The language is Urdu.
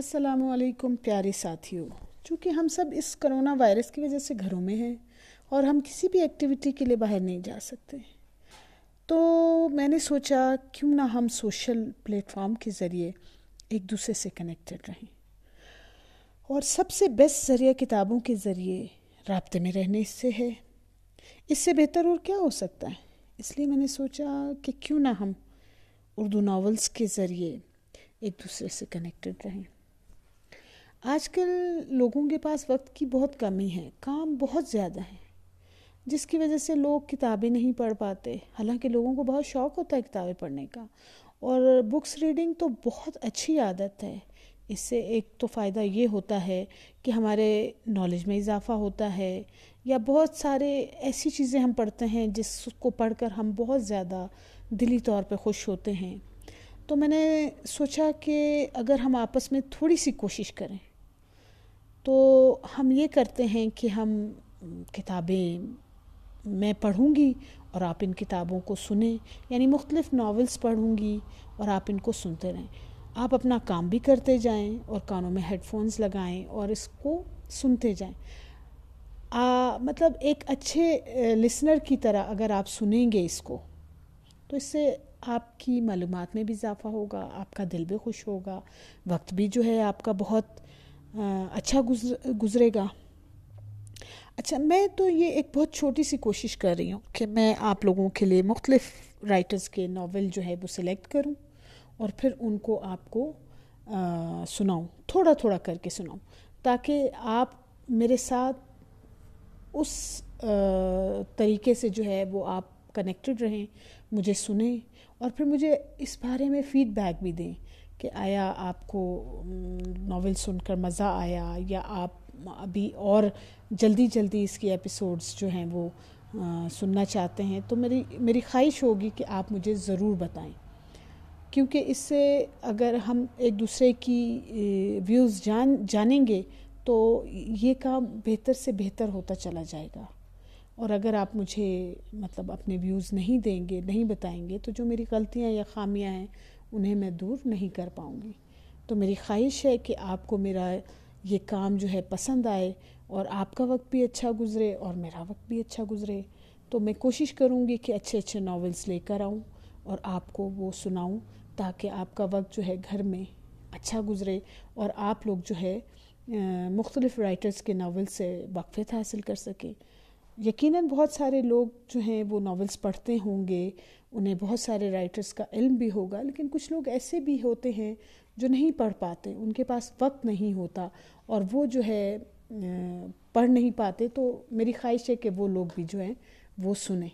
السلام علیکم پیارے ساتھیوں چونکہ ہم سب اس کرونا وائرس کی وجہ سے گھروں میں ہیں اور ہم کسی بھی ایکٹیویٹی کے لیے باہر نہیں جا سکتے۔ تو میں نے سوچا کیوں نہ ہم سوشل پلیٹ فارم کے ذریعے ایک دوسرے سے کنیکٹڈ رہیں۔ اور سب سے بیسٹ ذریعہ کتابوں کے ذریعے رابطے میں رہنے سے ہے۔ اس سے بہتر اور کیا ہو سکتا ہے؟ اس لیے میں نے سوچا کہ کیوں نہ ہم اردو ناولز کے ذریعے ایک دوسرے سے کنیکٹڈ رہیں۔ آج کل لوگوں کے پاس وقت کی بہت کمی ہے، کام بہت زیادہ ہے، جس کی وجہ سے لوگ کتابیں نہیں پڑھ پاتے۔ حالانکہ لوگوں کو بہت شوق ہوتا ہے کتابیں پڑھنے کا۔ اور بکس ریڈنگ تو بہت اچھی عادت ہے۔ اس سے ایک تو فائدہ یہ ہوتا ہے کہ ہمارے نالج میں اضافہ ہوتا ہے، یا بہت سارے ایسی چیزیں ہم پڑھتے ہیں جس کو پڑھ کر ہم بہت زیادہ دلی طور پہ خوش ہوتے ہیں۔ تو میں نے سوچا کہ اگر ہم آپس میں تھوڑی سی کوشش کریں۔ تو ہم یہ کرتے ہیں کہ ہم کتابیں میں پڑھوں گی اور آپ ان کتابوں کو سنیں یعنی مختلف ناولز پڑھوں گی اور آپ ان کو سنتے رہیں۔ آپ اپنا کام بھی کرتے جائیں اور کانوں میں ہیڈ فونز لگائیں اور اس کو سنتے جائیں۔ آ, مطلب ایک اچھے لسنر کی طرح اگر آپ سنیں گے اس کو تو اس سے آپ کی معلومات میں بھی اضافہ ہوگا آپ کا دل بھی خوش ہوگا وقت بھی جو ہے آپ کا بہت ہاں، اچھا گزرے گا۔ اچھا میں تو یہ ایک بہت چھوٹی سی کوشش کر رہی ہوں کہ میں آپ لوگوں کے لیے مختلف رائٹرز کے ناول جو ہے وہ سلیکٹ کروں اور پھر ان کو آپ کو سناؤں، تھوڑا تھوڑا کر کے سناؤں تاکہ آپ میرے ساتھ اس طریقے سے جو ہے وہ آپ کنیکٹڈ رہیں، مجھے سنیں اور پھر مجھے اس بارے میں فیڈ بیک بھی دیں۔ کہ آیا آپ کو ناول سن کر مزہ آیا یا آپ ابھی اور جلدی جلدی اس کی ایپیسوڈز جو ہیں وہ سننا چاہتے ہیں؟ تو میری میری خواہش ہوگی کہ آپ مجھے ضرور بتائیں۔ کیونکہ اس سے اگر ہم ایک دوسرے کی ویوز جان، جانیں گے تو یہ کام بہتر سے بہتر ہوتا چلا جائے گا۔ اور اگر آپ مجھے مطلب اپنے ویوز نہیں دیں گے، نہیں بتائیں گے، تو جو میری غلطیاں یا خامیاں ہیں انہیں میں دور نہیں کر پاؤں گی۔ تو میری خواہش ہے کہ آپ کو میرا یہ کام جو ہے پسند آئے اور آپ کا وقت بھی اچھا گزرے اور میرا وقت بھی اچھا گزرے۔ تو میں کوشش کروں گی کہ اچھے اچھے ناولز لے کر آؤں اور آپ کو وہ سناؤں تاکہ آپ کا وقت جو ہے گھر میں اچھا گزرے اور آپ لوگ جو ہے مختلف رائٹرز کے ناول سے وقفت حاصل کر سکیں۔ یقیناً بہت سارے لوگ جو ہیں وہ ناولز پڑھتے ہوں گے، انہیں بہت سارے رائٹرز کا علم بھی ہوگا، لیکن کچھ لوگ ایسے بھی ہوتے ہیں جو نہیں پڑھ پاتے، ان کے پاس وقت نہیں ہوتا اور وہ جو ہے پڑھ نہیں پاتے، تو میری خواہش ہے کہ وہ لوگ بھی جو ہیں وہ سنیں۔